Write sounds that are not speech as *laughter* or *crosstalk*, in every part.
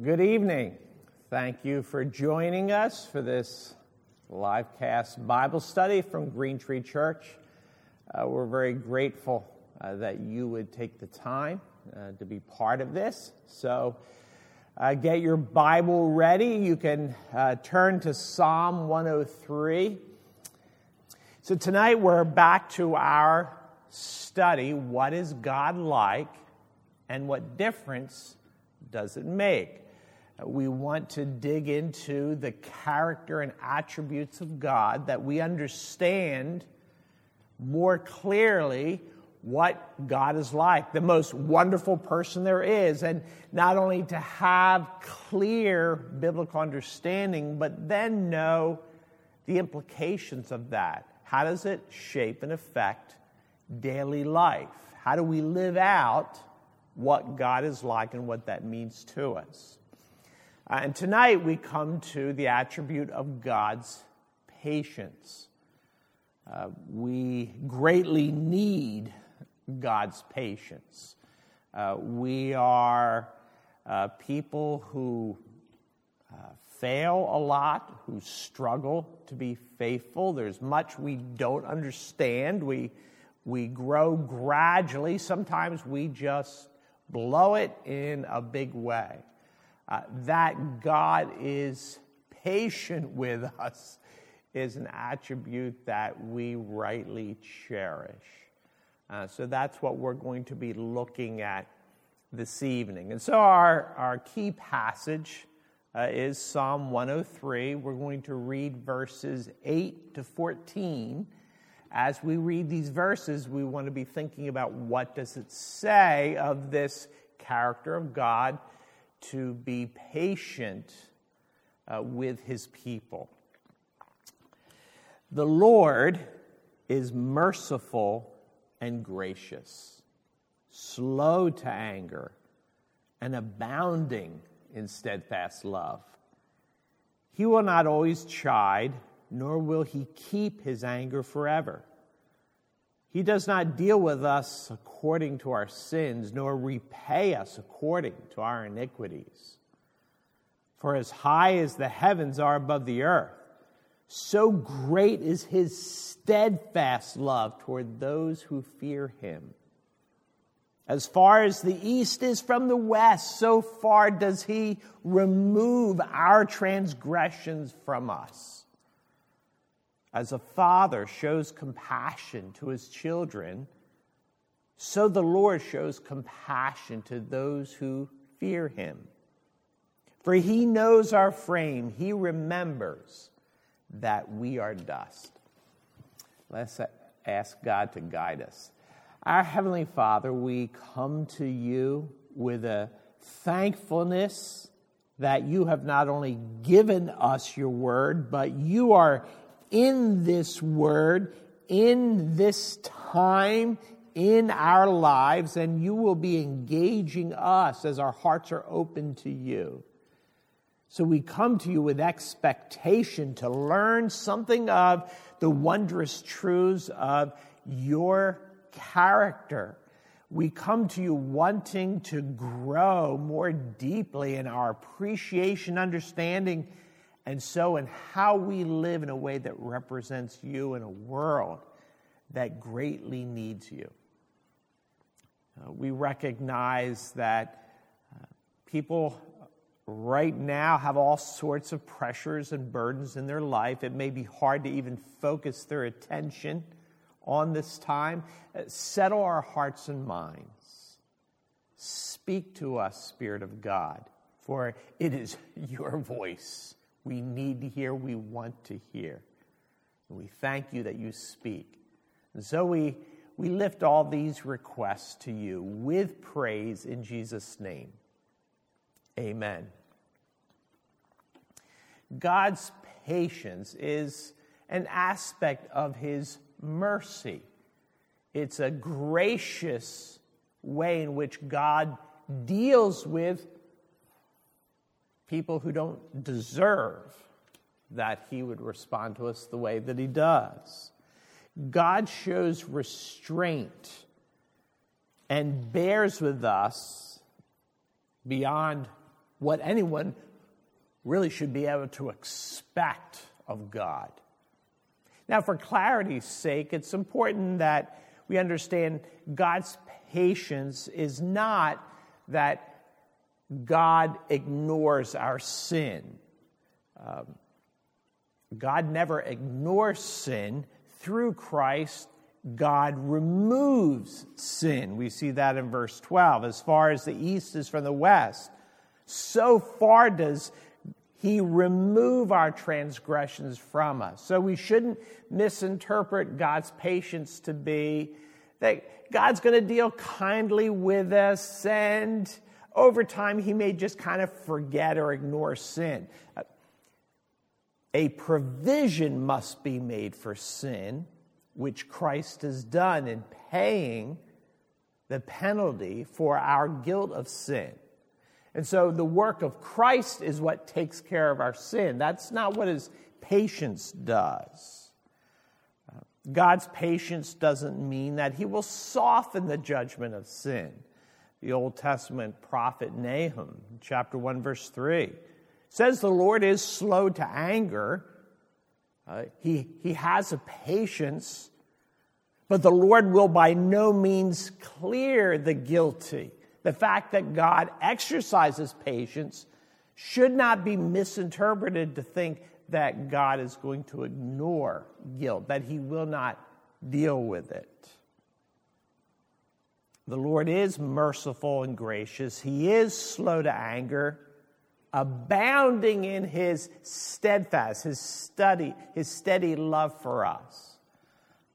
Good evening. Thank you for joining us for this live cast Bible study from Green Tree Church. Uh, we're very grateful uh, that you would take the time uh, to be part of this. So uh, get your Bible ready. You can uh, turn to Psalm 103. So tonight we're back to our study What is God like and what difference does it make? Uh, we want to dig into the character and attributes of God that we understand more clearly what God is like, the most wonderful person there is. And not only to have clear biblical understanding, but then know the implications of that. How does it shape and affect daily life? How do we live out what God is like and what that means to us? Uh, and tonight we come to the attribute of God's patience. Uh, we greatly need God's patience. Uh, we are uh, people who uh, fail a lot, who struggle to be faithful. There's much we don't understand. We, we grow gradually. Sometimes we just blow it in a big way uh, that God is patient with us is an attribute that we rightly cherish. Uh, so that's what we're going to be looking at this evening. And so our, our key passage uh, is Psalm 103. We're going to read verses 8 to 14. As we read these verses, we want to be thinking about what does it say of this character of God to be patient uh, with his people. The Lord is merciful and gracious, slow to anger, and abounding in steadfast love. He will not always chide, nor will he keep his anger forever. He does not deal with us according to our sins, nor repay us according to our iniquities. For as high as the heavens are above the earth, so great is his steadfast love toward those who fear him. As far as the east is from the west, so far does he remove our transgressions from us. As a father shows compassion to his children, so the Lord shows compassion to those who fear him. For he knows our frame, he remembers that we are dust. Let's ask God to guide us. Our Heavenly Father, we come to you with a thankfulness that you have not only given us your word, but you are in this word, in this time, in our lives, and you will be engaging us as our hearts are open to you. So we come to you with expectation to learn something of the wondrous truths of your character. We come to you wanting to grow more deeply in our appreciation, understanding, and so in how we live in a way that represents you in a world that greatly needs you. Uh, we recognize that uh, people right now have all sorts of pressures and burdens in their life. It may be hard to even focus their attention on this time. Uh, settle our hearts and minds. Speak to us, Spirit of God, for it is *laughs* your voice we need to hear, we want to hear. And we thank you that you speak. And so we, we lift all these requests to you with praise in Jesus' name. Amen. God's patience is an aspect of his mercy. It's a gracious way in which God deals with people who don't deserve that he would respond to us the way that he does. God shows restraint and bears with us beyond what anyone really should be able to expect of God. Now, for clarity's sake, it's important that we understand God's patience is not that God ignores our sin. Um, God never ignores sin. Through Christ, God removes sin. We see that in verse 12. As far as the east is from the west, so far does he remove our transgressions from us. So we shouldn't misinterpret God's patience to be that God's going to deal kindly with us and over time he may just kind of forget or ignore sin. A provision must be made for sin, which Christ has done in paying the penalty for our guilt of sin. And so the work of Christ is what takes care of our sin. That's not what his patience does. God's patience doesn't mean that he will soften the judgment of sin. The Old Testament prophet Nahum, chapter 1, verse 3, says the Lord is slow to anger. Uh, he, he has a patience, but the Lord will by no means clear the guilty. The fact that God exercises patience should not be misinterpreted to think that God is going to ignore guilt, that he will not deal with it. The Lord is merciful and gracious. He is slow to anger, abounding in his steadfast, his steady, his steady love for us.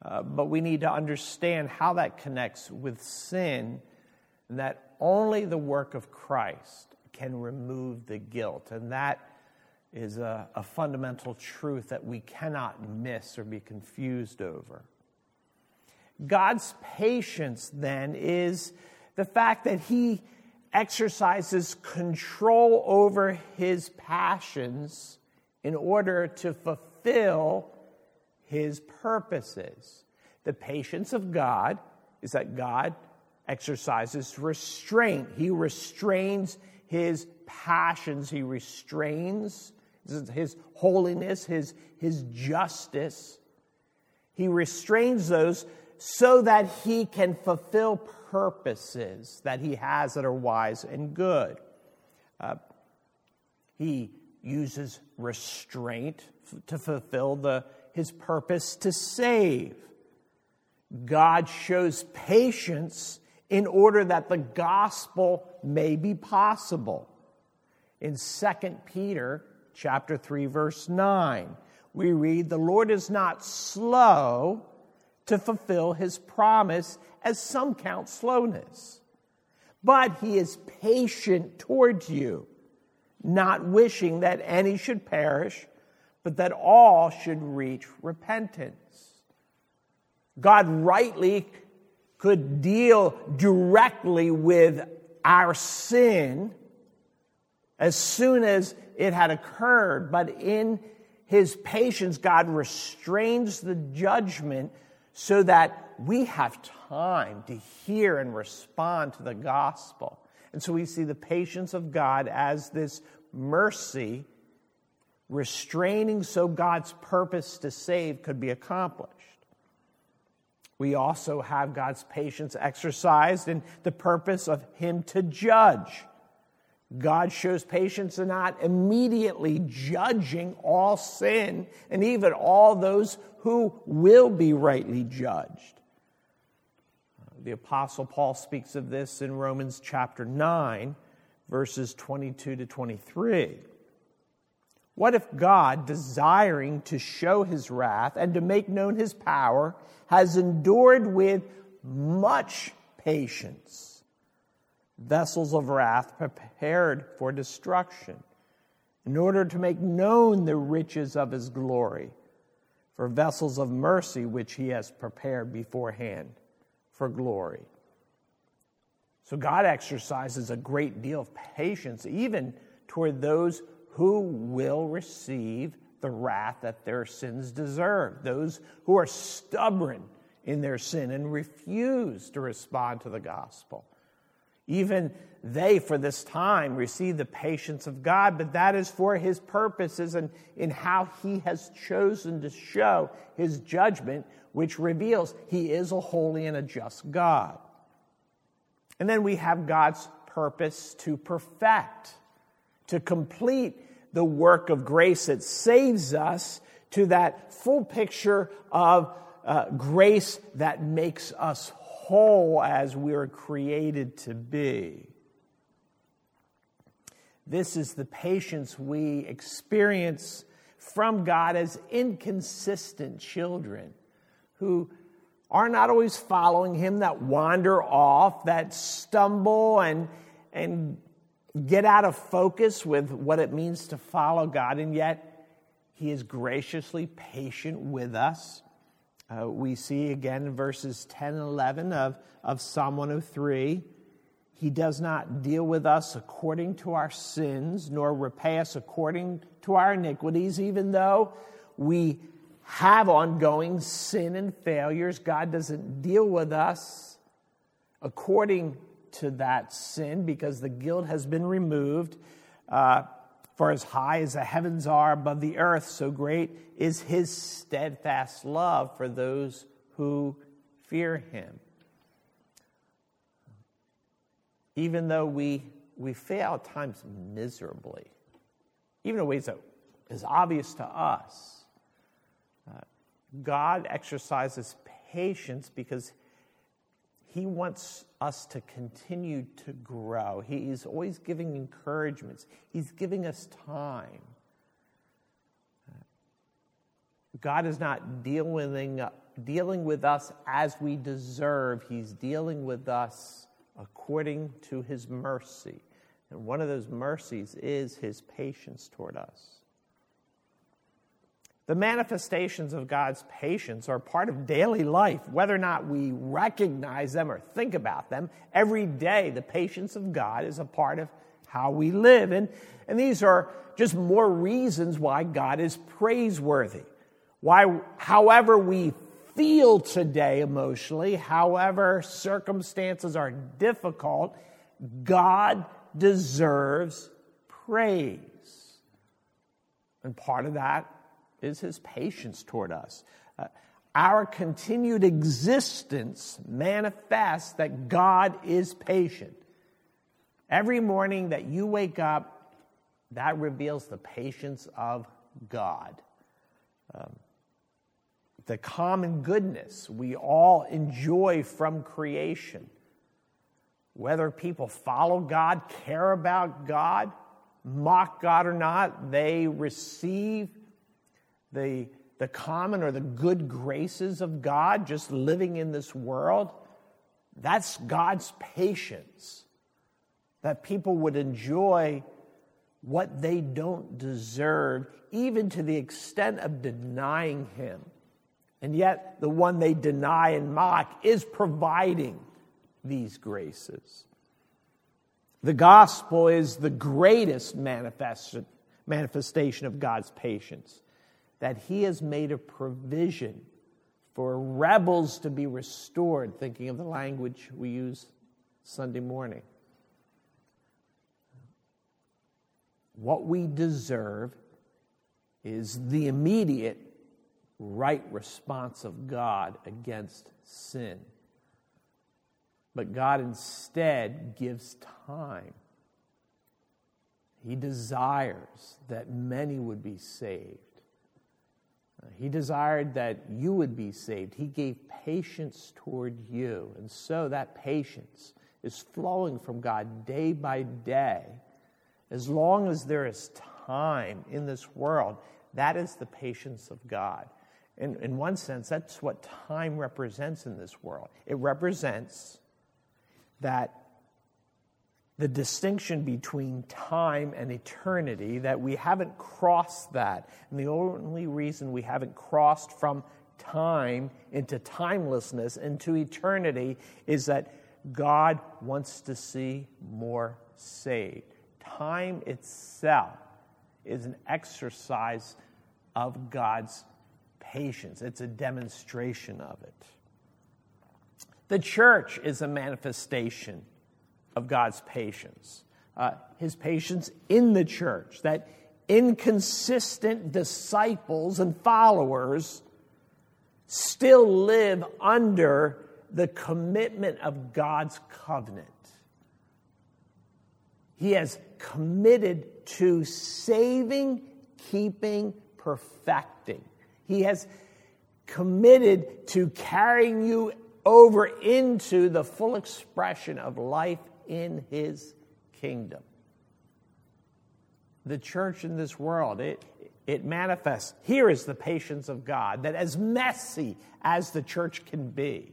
Uh, but we need to understand how that connects with sin and that only the work of Christ can remove the guilt. And that is a, a, fundamental truth that we cannot miss or be confused over. God's patience, then, is the fact that He exercises control over His passions in order to fulfill His purposes. The patience of God is that God exercises restraint. He restrains his passions, he restrains his holiness, his, his justice. He restrains those so that he can fulfill purposes that he has that are wise and good. Uh, he uses restraint to fulfill the, his purpose to save. God shows patience in order that the gospel may be possible. In 2 Peter chapter 3 verse 9, we read, "The Lord is not slow to fulfill his promise, as some count slowness, but he is patient towards you, not wishing that any should perish, but that all should reach repentance." God rightly could deal directly with our sin as soon as it had occurred, but in his patience, God restrains the judgment so that we have time to hear and respond to the gospel. And so we see the patience of God as this mercy restraining so God's purpose to save could be accomplished. We also have God's patience exercised in the purpose of Him to judge. God shows patience in not immediately judging all sin and even all those who will be rightly judged. The Apostle Paul speaks of this in Romans chapter 9, verses 22 to 23. What if God, desiring to show his wrath and to make known his power, has endured with much patience vessels of wrath prepared for destruction, in order to make known the riches of his glory, for vessels of mercy which he has prepared beforehand for glory. So God exercises a great deal of patience, even toward those who will receive the wrath that their sins deserve, those who are stubborn in their sin and refuse to respond to the gospel. Even they, for this time, receive the patience of God, but that is for his purposes and in how he has chosen to show his judgment, which reveals he is a holy and a just God. And then we have God's purpose to perfect, to complete the work of grace that saves us to that full picture of uh, grace that makes us whole as we are created to be. This is the patience we experience from God as inconsistent children who are not always following Him, that wander off, that stumble and, and get out of focus with what it means to follow God, and yet He is graciously patient with us. Uh, we see again in verses 10 and 11 of, of Psalm 103 he does not deal with us according to our sins, nor repay us according to our iniquities, even though we have ongoing sin and failures. God doesn't deal with us according to that sin because the guilt has been removed. Uh, for as high as the heavens are above the earth, so great is his steadfast love for those who fear him. Even though we, we fail at times miserably, even in ways that is obvious to us, uh, God exercises patience because He wants us to continue to grow. He is always giving encouragements, He's giving us time. Uh, God is not dealing, dealing with us as we deserve, He's dealing with us according to his mercy. And one of those mercies is his patience toward us. The manifestations of God's patience are part of daily life, whether or not we recognize them or think about them. Every day, the patience of God is a part of how we live. And, and these are just more reasons why God is praiseworthy. Why, however we feel today emotionally, however circumstances are difficult, God deserves praise. And part of that is his patience toward us. Uh, our continued existence manifests that God is patient. Every morning that you wake up, that reveals the patience of God. Um, the common goodness we all enjoy from creation. Whether people follow God, care about God, mock God or not, they receive the, the common or the good graces of God just living in this world. That's God's patience. That people would enjoy what they don't deserve, even to the extent of denying Him and yet, the one they deny and mock is providing these graces. The gospel is the greatest manifestation of God's patience, that He has made a provision for rebels to be restored, thinking of the language we use Sunday morning. What we deserve is the immediate right response of God against sin. But God instead gives time. He desires that many would be saved. He desired that you would be saved. He gave patience toward you. And so that patience is flowing from God day by day. As long as there is time in this world, that is the patience of God. In, in one sense, that's what time represents in this world. It represents that the distinction between time and eternity, that we haven't crossed that. And the only reason we haven't crossed from time into timelessness, into eternity, is that God wants to see more saved. Time itself is an exercise of God's patience, it's a demonstration of it. The church is a manifestation of God's patience. Uh, his patience in the church, that inconsistent disciples and followers still live under the commitment of God's covenant. He has committed to saving, keeping, perfecting. He has committed to carrying you over into the full expression of life in His kingdom. The church in this world, it, it manifests. Here is the patience of God that, as messy as the church can be,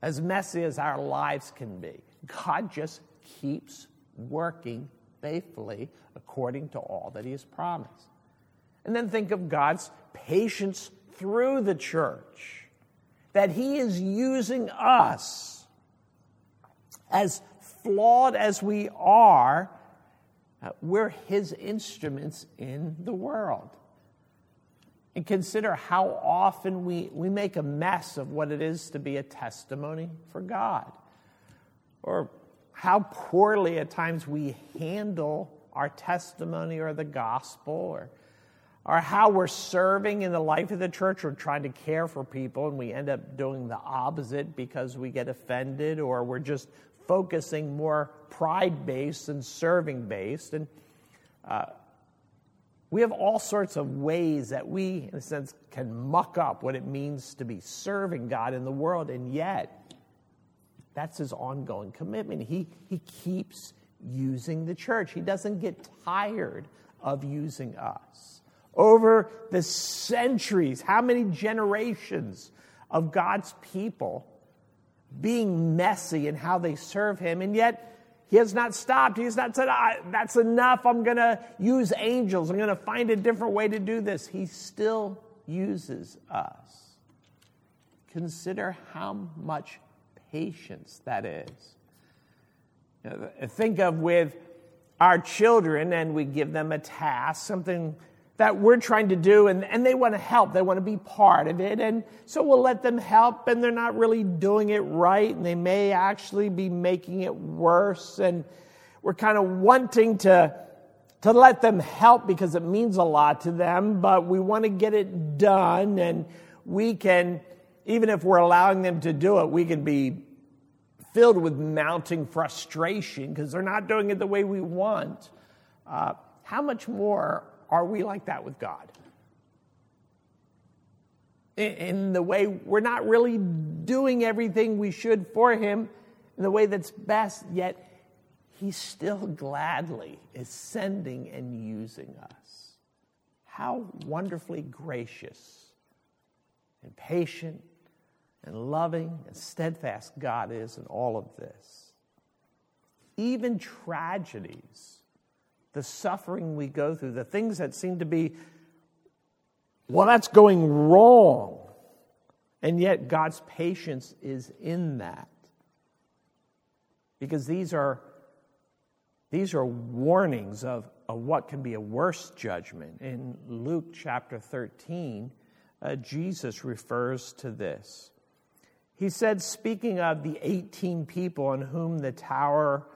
as messy as our lives can be, God just keeps working faithfully according to all that He has promised. And then think of God's patience through the church, that He is using us, as flawed as we are, uh, we're His instruments in the world. And consider how often we, we make a mess of what it is to be a testimony for God. Or how poorly at times we handle our testimony or the gospel or, or how we're serving in the life of the church or trying to care for people and we end up doing the opposite because we get offended or we're just focusing more pride based and serving based. And uh, we have all sorts of ways that we, in a sense, can muck up what it means to be serving God in the world, and yet that's his ongoing commitment. He, he keeps using the church, he doesn't get tired of using us. Over the centuries, how many generations of God's people being messy in how they serve him, and yet he has not stopped. He has not said, That's enough. I'm going to use angels. I'm going to find a different way to do this. He still uses us. Consider how much patience that is. You know, think of with our children, and we give them a task, something that we're trying to do, and, and they want to help. They want to be part of it. And so we'll let them help, and they're not really doing it right, and they may actually be making it worse. And we're kind of wanting to, to let them help because it means a lot to them, but we want to get it done. And we can, even if we're allowing them to do it, we can be filled with mounting frustration because they're not doing it the way we want. Uh, how much more are we like that with God? In the way we're not really doing everything we should for Him in the way that's best, yet He still gladly is sending and using us. How wonderfully gracious and patient and loving and steadfast God is in all of this. Even tragedies the suffering we go through, the things that seem to be, well, that's going wrong. And yet, God's patience is in that. Because these are, these are warnings of, of what can be a worse judgment. In Luke chapter 13, uh, Jesus refers to this. He said, speaking of the 18 people on whom the tower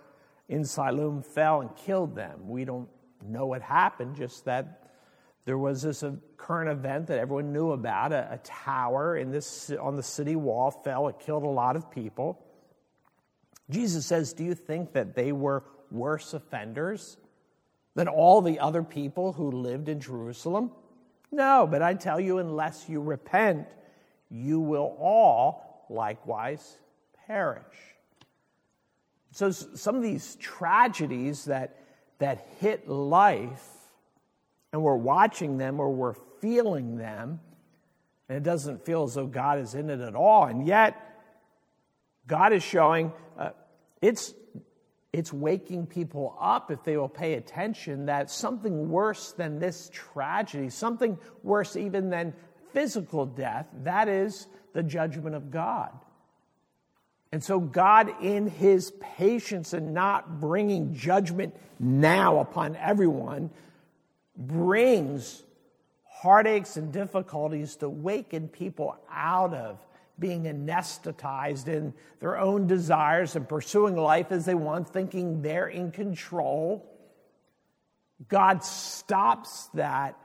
in Siloam fell and killed them. We don't know what happened, just that there was this uh, current event that everyone knew about. A, a tower in this, on the city wall fell, it killed a lot of people. Jesus says, Do you think that they were worse offenders than all the other people who lived in Jerusalem? No, but I tell you, unless you repent, you will all likewise perish. So some of these tragedies that, that hit life, and we're watching them or we're feeling them, and it doesn't feel as though God is in it at all. And yet, God is showing uh, it's, it's waking people up if they will pay attention that something worse than this tragedy, something worse even than physical death, that is the judgment of God. And so, God, in his patience and not bringing judgment now upon everyone, brings heartaches and difficulties to waken people out of being anesthetized in their own desires and pursuing life as they want, thinking they're in control. God stops that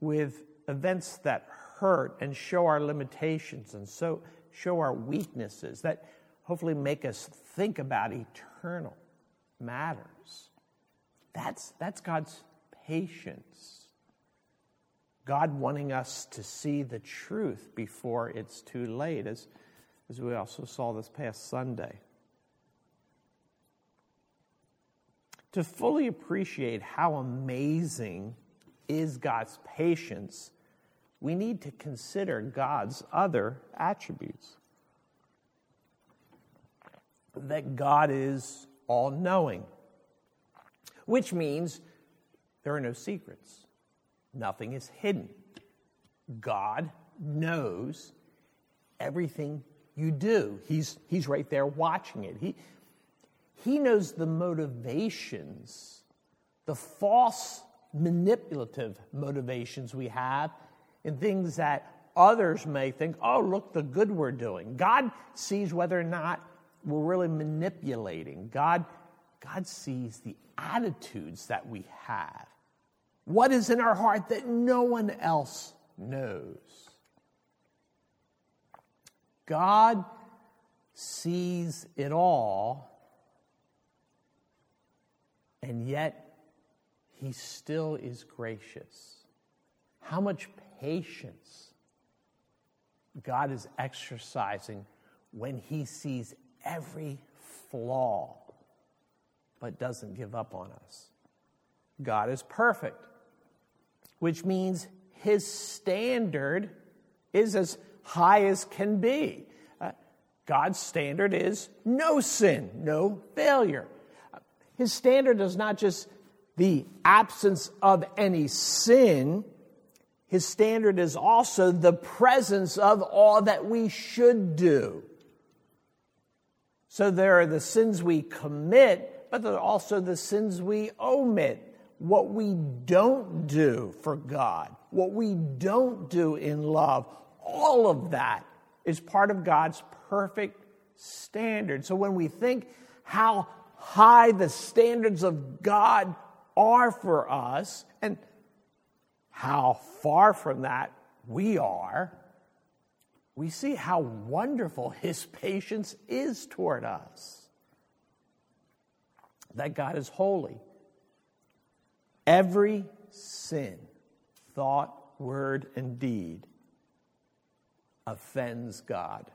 with events that hurt and show our limitations and so show our weaknesses that hopefully make us think about eternal matters. That's, that's God's patience. God wanting us to see the truth before it's too late, as, as we also saw this past Sunday. To fully appreciate how amazing is God's patience, we need to consider God's other attributes. That God is all knowing, which means there are no secrets. Nothing is hidden. God knows everything you do. He's, he's right there watching it. He, he knows the motivations, the false manipulative motivations we have in things that others may think, oh, look the good we're doing. God sees whether or not we're really manipulating. God, God sees the attitudes that we have. What is in our heart that no one else knows? God sees it all, and yet he still is gracious. How much patience God is exercising when he sees every flaw, but doesn't give up on us. God is perfect which means his standard is as high as can be. Uh, God's standard is no sin, no failure. His standard is not just the absence of any sin, his standard is also the presence of all that we should do. So there are the sins we commit, but there are also the sins we omit what we don't do for God, what we don't do in love, all of that is part of God's perfect standard. So when we think how high the standards of God are for us and how far from that we are, we see how wonderful His patience is toward us. That God is holy Every sin, thought, word, and deed offends God.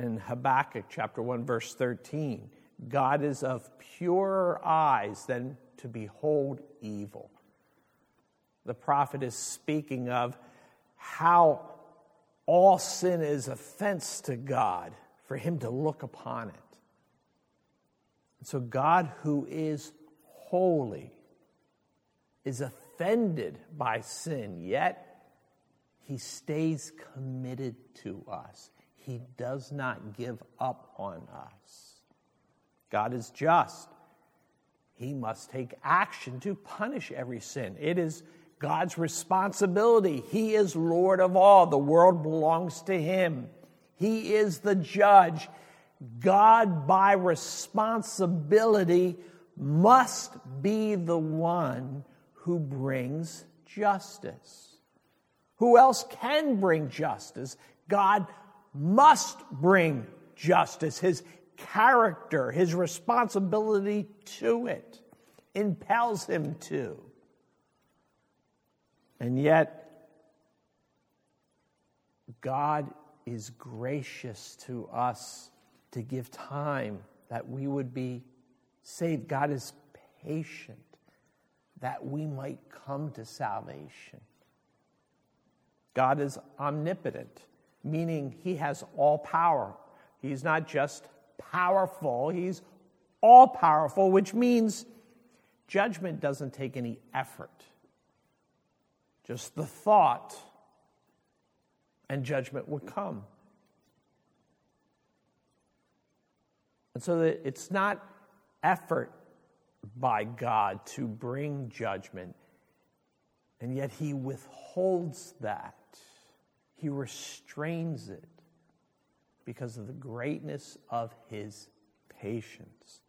In Habakkuk chapter 1, verse 13, God is of purer eyes than to behold evil. The prophet is speaking of how all sin is offense to God for him to look upon it. So, God, who is holy, is offended by sin, yet he stays committed to us. He does not give up on us. God is just. He must take action to punish every sin. It is God's responsibility. He is Lord of all. The world belongs to Him. He is the judge. God, by responsibility, must be the one who brings justice. Who else can bring justice? God must bring justice. His character, his responsibility to it impels him to. And yet, God is gracious to us to give time that we would be saved. God is patient that we might come to salvation. God is omnipotent, meaning he has all power. He's not just powerful, he's all powerful, which means judgment doesn't take any effort. Just the thought, and judgment would come. And so that it's not effort by God to bring judgment, and yet he withholds that. He restrains it because of the greatness of his patience.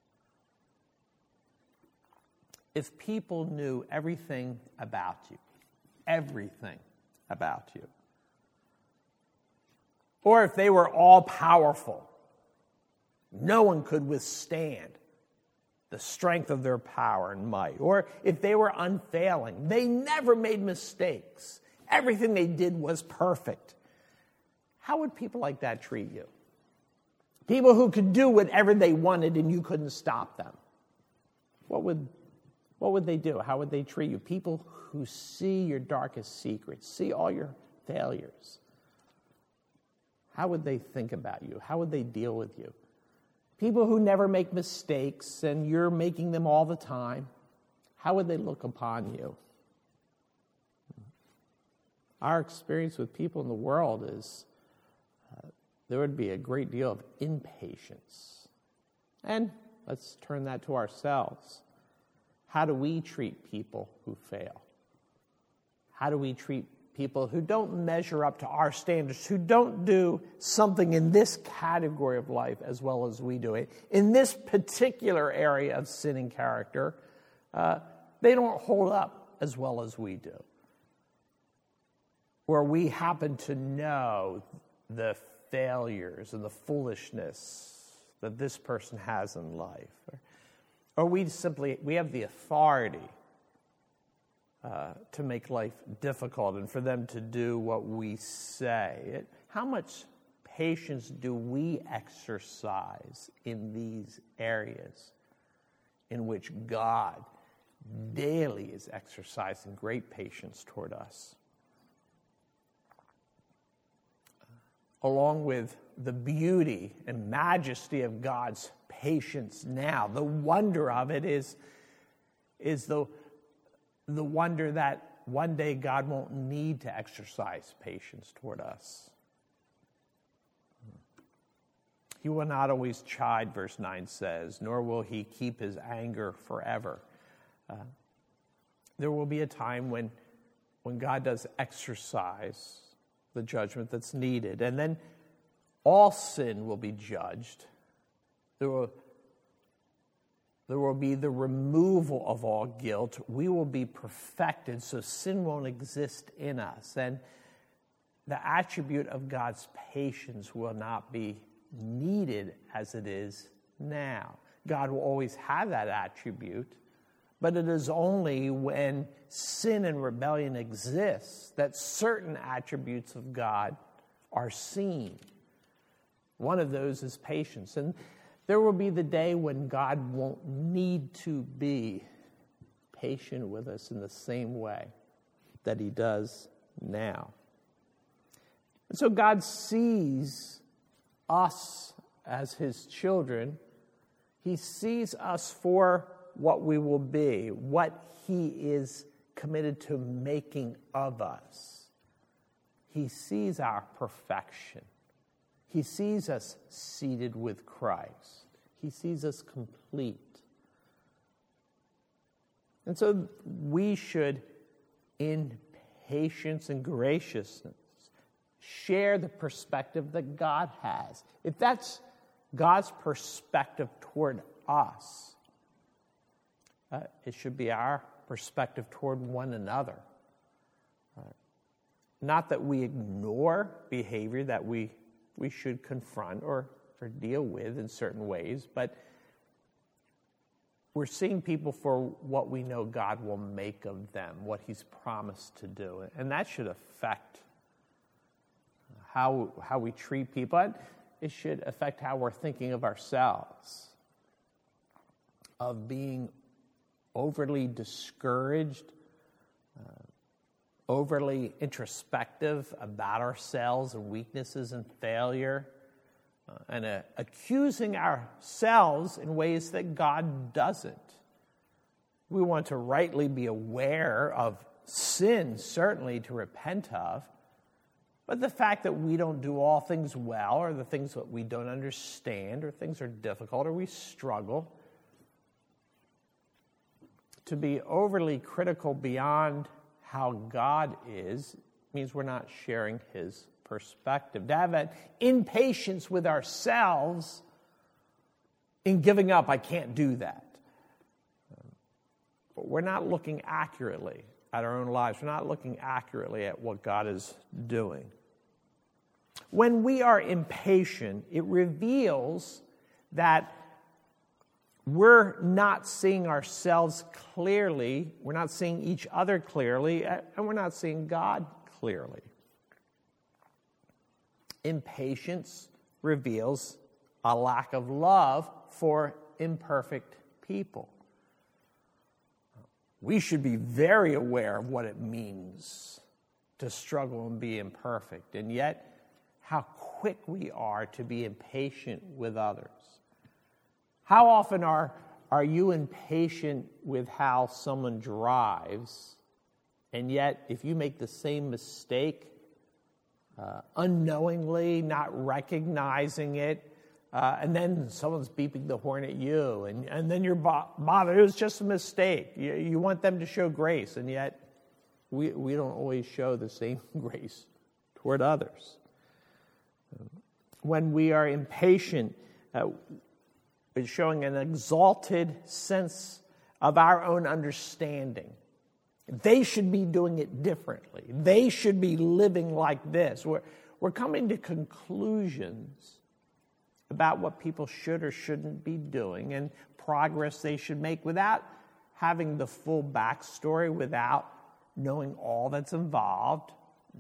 If people knew everything about you, everything about you, or if they were all powerful, no one could withstand the strength of their power and might. Or if they were unfailing, they never made mistakes, everything they did was perfect. How would people like that treat you? People who could do whatever they wanted and you couldn't stop them. What would, what would they do? How would they treat you? People who see your darkest secrets, see all your failures. How would they think about you? How would they deal with you? People who never make mistakes and you're making them all the time, how would they look upon you? Our experience with people in the world is uh, there would be a great deal of impatience. And let's turn that to ourselves. How do we treat people who fail? How do we treat people who don't measure up to our standards, who don't do something in this category of life as well as we do it, in this particular area of sin and character, uh, they don't hold up as well as we do. Where we happen to know the failures and the foolishness that this person has in life. Or, we simply, we have the authority uh, to make life difficult and for them to do what we say. It, how much patience do we exercise in these areas in which God daily is exercising great patience toward us? Along with the beauty and majesty of God's patience now, the wonder of it is, is the the wonder that one day God won't need to exercise patience toward us. He will not always chide, verse 9 says, nor will he keep his anger forever. Uh, there will be a time when, when God does exercise the judgment that's needed, and then all sin will be judged. There will there will be the removal of all guilt. We will be perfected, so sin won't exist in us. And the attribute of God's patience will not be needed as it is now. God will always have that attribute, but it is only when sin and rebellion exists that certain attributes of God are seen. One of those is patience. And there will be the day when God won't need to be patient with us in the same way that He does now. And so God sees us as His children, He sees us for what we will be, what He is committed to making of us. He sees our perfection. He sees us seated with Christ. He sees us complete. And so we should, in patience and graciousness, share the perspective that God has. If that's God's perspective toward us, uh, it should be our perspective toward one another. Uh, not that we ignore behavior that we we should confront or, or deal with in certain ways, but we're seeing people for what we know God will make of them, what He's promised to do. And that should affect how, how we treat people. It should affect how we're thinking of ourselves, of being overly discouraged, overly introspective about ourselves and weaknesses and failure, uh, and uh, accusing ourselves in ways that God doesn't. We want to rightly be aware of sin, certainly to repent of, but the fact that we don't do all things well, or the things that we don't understand, or things are difficult, or we struggle, to be overly critical beyond how God is means we're not sharing his perspective, to have impatience with ourselves in giving up. I can't do that. But we're not looking accurately at our own lives, we're not looking accurately at what God is doing. When we are impatient, it reveals that we're not seeing ourselves clearly, we're not seeing each other clearly, and we're not seeing God clearly. Impatience reveals a lack of love for imperfect people. We should be very aware of what it means to struggle and be imperfect, and yet how quick we are to be impatient with others. How often are, are you impatient with how someone drives, and yet if you make the same mistake, uh, unknowingly, not recognizing it, uh, and then someone's beeping the horn at you, and, and then you're bothered. It was just a mistake. You, you want them to show grace, and yet we, we don't always show the same *laughs* grace toward others. When we are impatient, uh, it's showing an exalted sense of our own understanding. They should be doing it differently. They should be living like this. We're, we're coming to conclusions about what people should or shouldn't be doing and progress they should make without having the full backstory, without knowing all that's involved,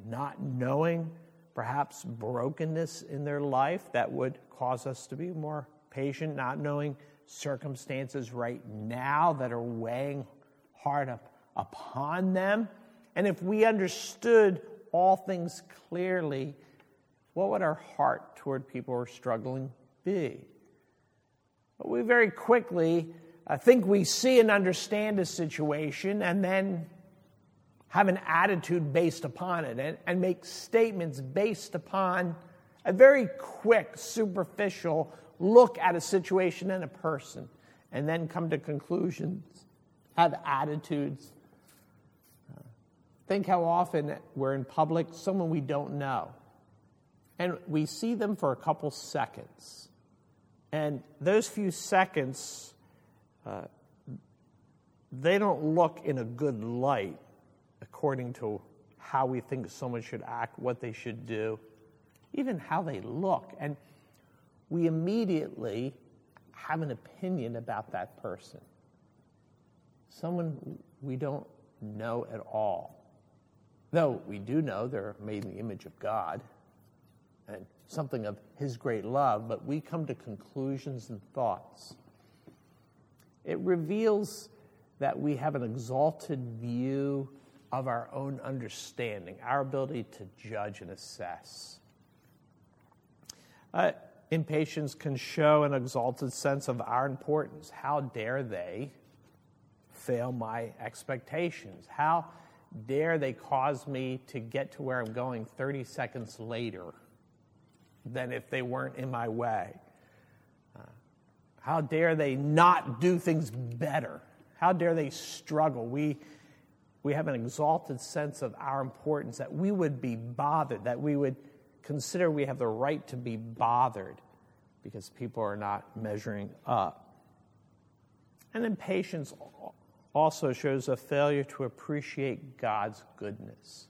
not knowing perhaps brokenness in their life that would cause us to be more patient, not knowing circumstances right now that are weighing hard up upon them. And if we understood all things clearly, what would our heart toward people who are struggling be. But we very quickly uh, think we see and understand a situation and then have an attitude based upon it and, and make statements based upon a very quick, superficial look at a situation and a person, and then come to conclusions, have attitudes. Think how often we're in public, someone we don't know, and we see them for a couple seconds and those few seconds, uh, they don't look in a good light according to how we think someone should act, what they should do, even how they look. And we immediately have an opinion about that person. Someone we don't know at all. Though we do know they're made in the image of God and something of His great love, but we come to conclusions and thoughts. It reveals that we have an exalted view of our own understanding, our ability to judge and assess. Uh, impatience can show an exalted sense of our importance. How dare they fail my expectations? How dare they cause me to get to where I'm going 30 seconds later? than if they weren't in my way. Uh, how dare they not do things better? How dare they struggle? We, we have an exalted sense of our importance that we would be bothered, that we would consider we have the right to be bothered because people are not measuring up. And impatience also shows a failure to appreciate God's goodness,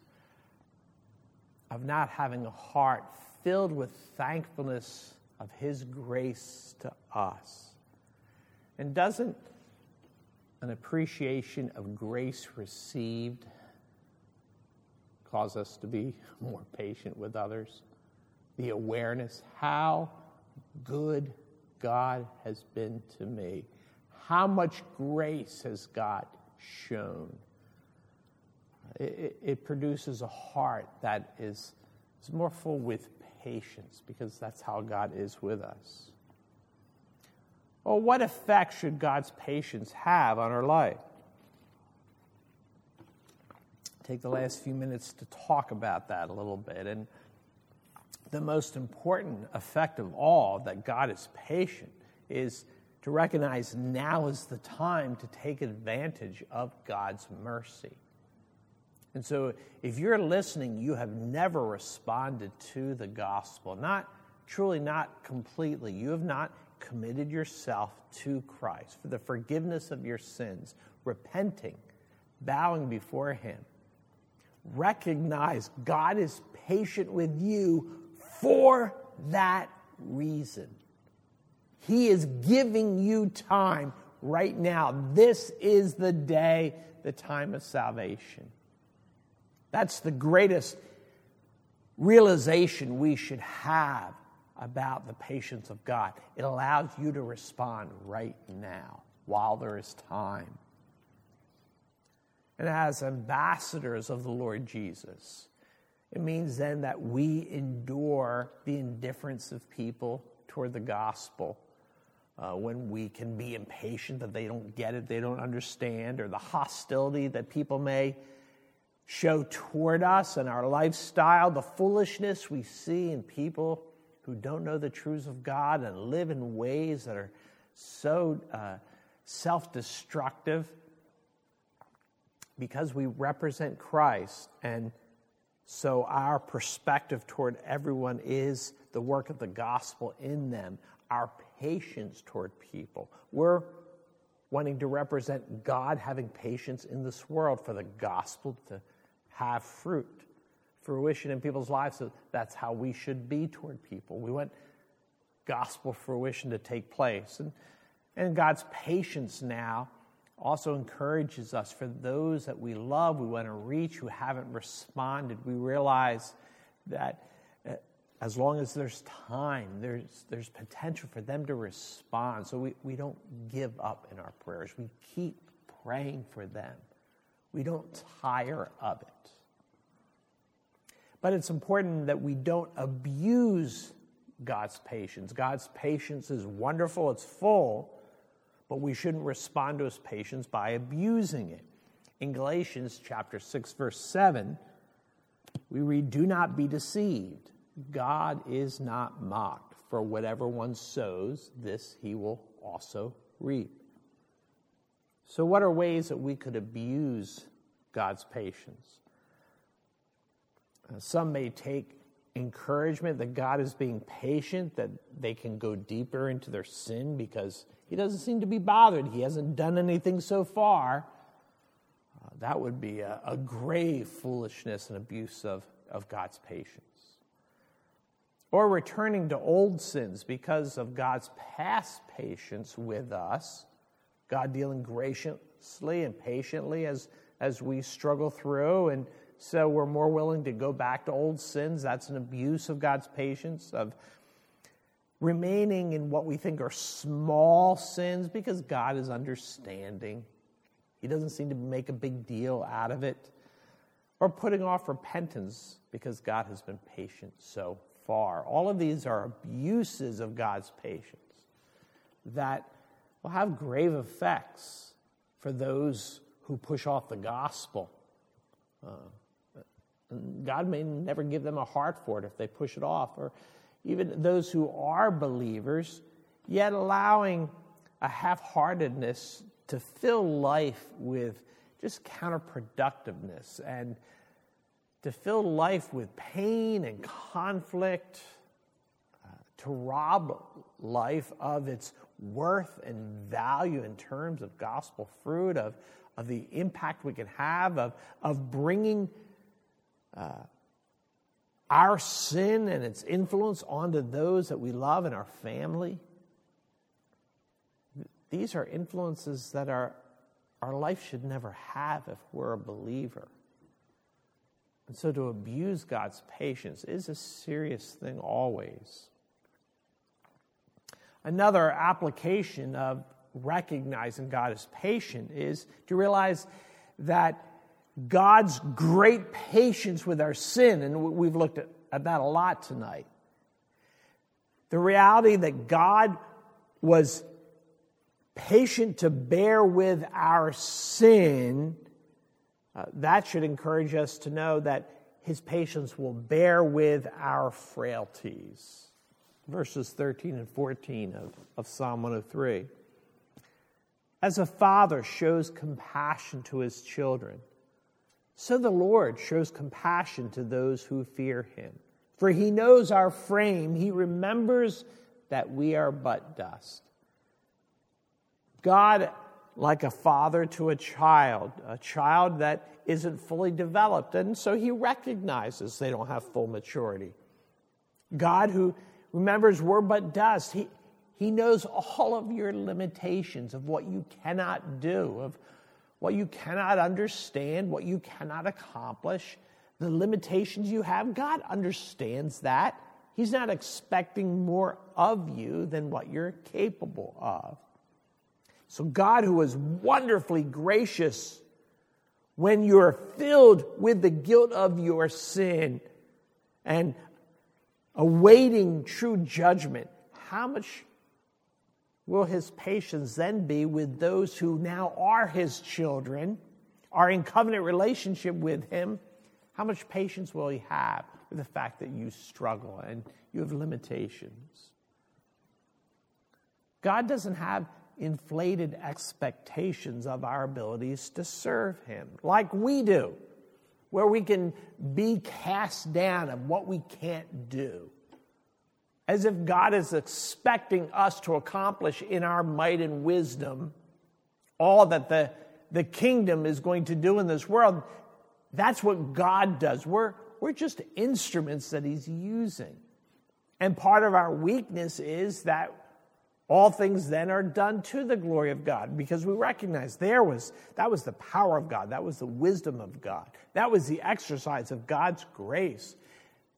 of not having a heart filled with thankfulness of His grace to us. And doesn't an appreciation of grace received cause us to be *laughs* more patient with others? The awareness how good God has been to me, how much grace has God shown. It, it, produces a heart that is, is more full with patience because that's how God is with us. Well, what effect should God's patience have on our life? Take the last few minutes to talk about that a little bit. And the most important effect of all that God is patient is to recognize now is the time to take advantage of God's mercy. And so, if you're listening, you have never responded to the gospel, not truly, not completely. You have not committed yourself to Christ for the forgiveness of your sins, repenting, bowing before Him. Recognize God is patient with you for that reason. He is giving you time right now. This is the day, the time of salvation. That's the greatest realization we should have about the patience of God. It allows you to respond right now while there is time. And as ambassadors of the Lord Jesus, it means then that we endure the indifference of people toward the gospel. Uh, when we can be impatient that they don't get it, they don't understand, or the hostility that people may show toward us and our lifestyle, the foolishness we see in people who don't know the truths of God and live in ways that are so uh, self destructive because we represent Christ. And so our perspective toward everyone is the work of the gospel in them, our patience toward people. We're wanting to represent God having patience in this world for the gospel to have fruit, fruition in people's lives. So that's how we should be toward people. We want gospel fruition to take place. And, and God's patience now also encourages us for those that we love, we want to reach, who haven't responded. We realize that uh, as long as there's time, there's, there's potential for them to respond. So we, we don't give up in our prayers. We keep praying for them. We don't tire of it. But it's important that we don't abuse God's patience. God's patience is wonderful, it's full, but we shouldn't respond to his patience by abusing it. In Galatians chapter 6 verse 7, we read, "Do not be deceived. God is not mocked, for whatever one sows, this he will also reap." So, what are ways that we could abuse God's patience? Uh, some may take encouragement that God is being patient, that they can go deeper into their sin because He doesn't seem to be bothered. He hasn't done anything so far. Uh, that would be a, a grave foolishness and abuse of, of God's patience. Or returning to old sins because of God's past patience with us God dealing graciously and patiently as, as we struggle through. And so we're more willing to go back to old sins. That's an abuse of God's patience, of remaining in what we think are small sins because God is understanding. He doesn't seem to make a big deal out of it. Or putting off repentance because God has been patient so far. All of these are abuses of God's patience that will have grave effects for those who push off the gospel. Uh, God may never give them a heart for it if they push it off, or even those who are believers, yet allowing a half heartedness to fill life with just counterproductiveness and to fill life with pain and conflict, uh, to rob life of its worth and value in terms of gospel fruit, of, of the impact we can have, of, of bringing uh, our sin and its influence onto those that we love in our family. These are influences that our, our life should never have if we're a believer. And so to abuse God's patience is a serious thing always. Another application of recognizing God as patient is to realize that God's great patience with our sin, and we've looked at, at that a lot tonight. The reality that God was patient to bear with our sin, uh, that should encourage us to know that his patience will bear with our frailties. Verses 13 and 14 of, of Psalm 103. As a father shows compassion to his children, So the Lord shows compassion to those who fear him. For he knows our frame, he remembers that we are but dust. God, like a father to a child, a child that isn't fully developed, and so he recognizes they don't have full maturity. God, who remembers we're but dust, he, he knows all of your limitations of what you cannot do, of what you cannot understand, what you cannot accomplish, the limitations you have. God understands that. He's not expecting more of you than what you're capable of. So, God, who is wonderfully gracious when you're filled with the guilt of your sin and awaiting true judgment, how much will his patience then be with those who now are his children, are in covenant relationship with him? How much patience will he have with the fact that you struggle and you have limitations? God doesn't have inflated expectations of our abilities to serve him like we do, where we can be cast down of what we can't do as if God is expecting us to accomplish in our might and wisdom all that the, the kingdom is going to do in this world. That's what God does. We're, we're just instruments that He's using. And part of our weakness is that all things then are done to the glory of God because we recognize there was that was the power of God, that was the wisdom of God, that was the exercise of God's grace.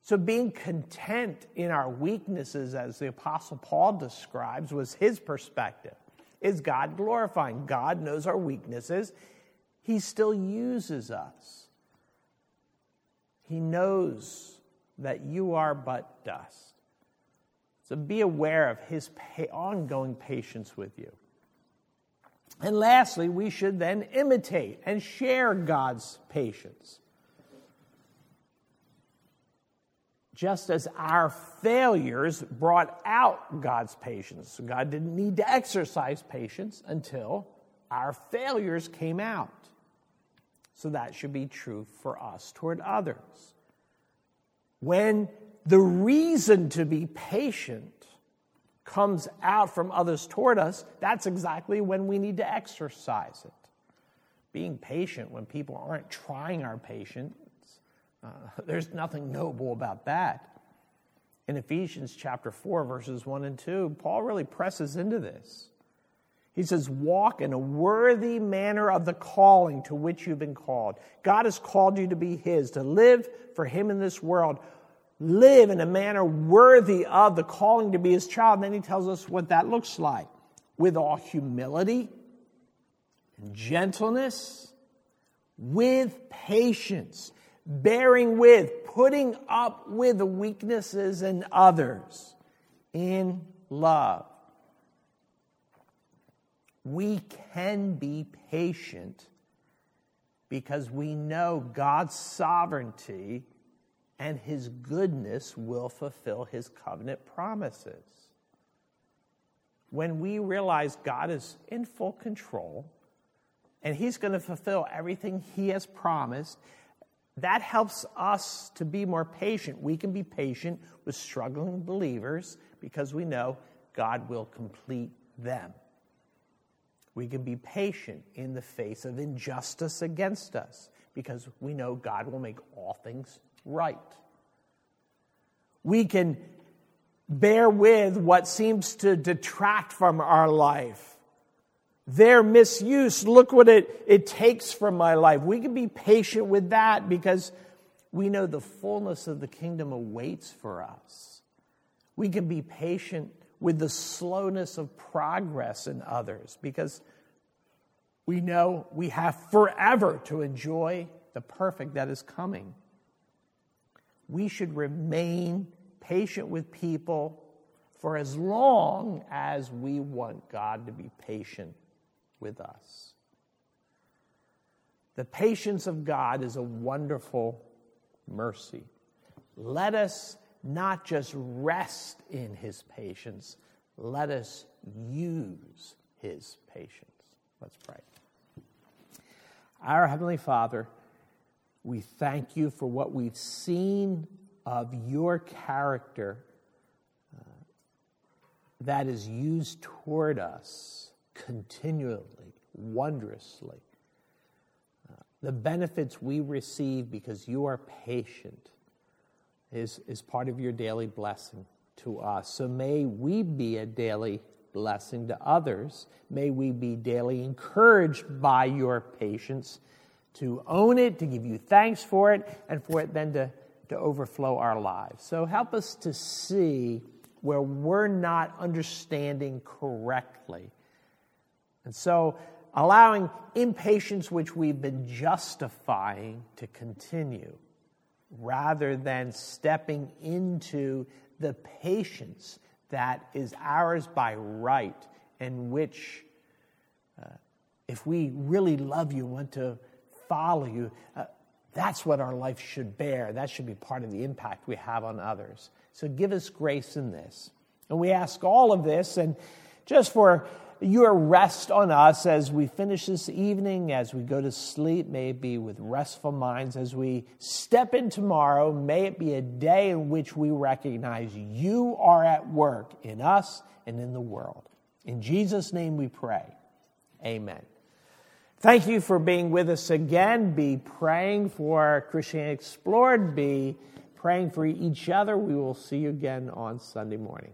So, being content in our weaknesses, as the Apostle Paul describes, was his perspective. Is God glorifying? God knows our weaknesses. He still uses us. He knows that you are but dust. So, be aware of his ongoing patience with you. And lastly, we should then imitate and share God's patience. Just as our failures brought out God's patience. God didn't need to exercise patience until our failures came out. So that should be true for us toward others. When the reason to be patient comes out from others toward us, that's exactly when we need to exercise it. Being patient when people aren't trying our patience uh, *laughs* there's nothing noble about that. In Ephesians chapter 4, verses 1 and 2, Paul really presses into this. He says, Walk in a worthy manner of the calling to which you've been called. God has called you to be His, to live for Him in this world. Live in a manner worthy of the calling to be His child. And then He tells us what that looks like with all humility and gentleness, with patience bearing with, putting up with the weaknesses in others in love. We can be patient because we know God's sovereignty and his goodness will fulfill his covenant promises. When we realize God is in full control and he's going to fulfill everything he has promised, that helps us to be more patient. We can be patient with struggling believers because we know God will complete them. We can be patient in the face of injustice against us because we know God will make all things right. We can bear with what seems to detract from our life their misuse, look what it, it takes from my life. We can be patient with that because we know the fullness of the kingdom awaits for us. We can be patient with the slowness of progress in others because we know we have forever to enjoy the perfect that is coming. We should remain patient with people for as long as we want God to be patient with us. The patience of God is a wonderful mercy. Let us not just rest in his patience, let us use his patience. Let's pray. Our Heavenly Father, We thank you for what we've seen of your character uh, that is used toward us continually, wondrously. Uh, the benefits we receive because you are patient is, is part of your daily blessing to us. So may we be a daily blessing to others. May we be daily encouraged by your patience to own it, to give you thanks for it, and for it then to, to overflow our lives. So help us to see where we're not understanding correctly. And so allowing impatience, which we've been justifying, to continue rather than stepping into the patience that is ours by right and which, uh, if we really love you, want to follow you, uh, that's what our life should bear. That should be part of the impact we have on others. So give us grace in this. And we ask all of this, and just for your rest on us as we finish this evening, as we go to sleep. May it be with restful minds. As we step in tomorrow, may it be a day in which we recognize you are at work in us and in the world. In Jesus' name we pray. Amen. Thank you for being with us again. Be praying for Christianity Explored. Be praying for each other. We will see you again on Sunday morning.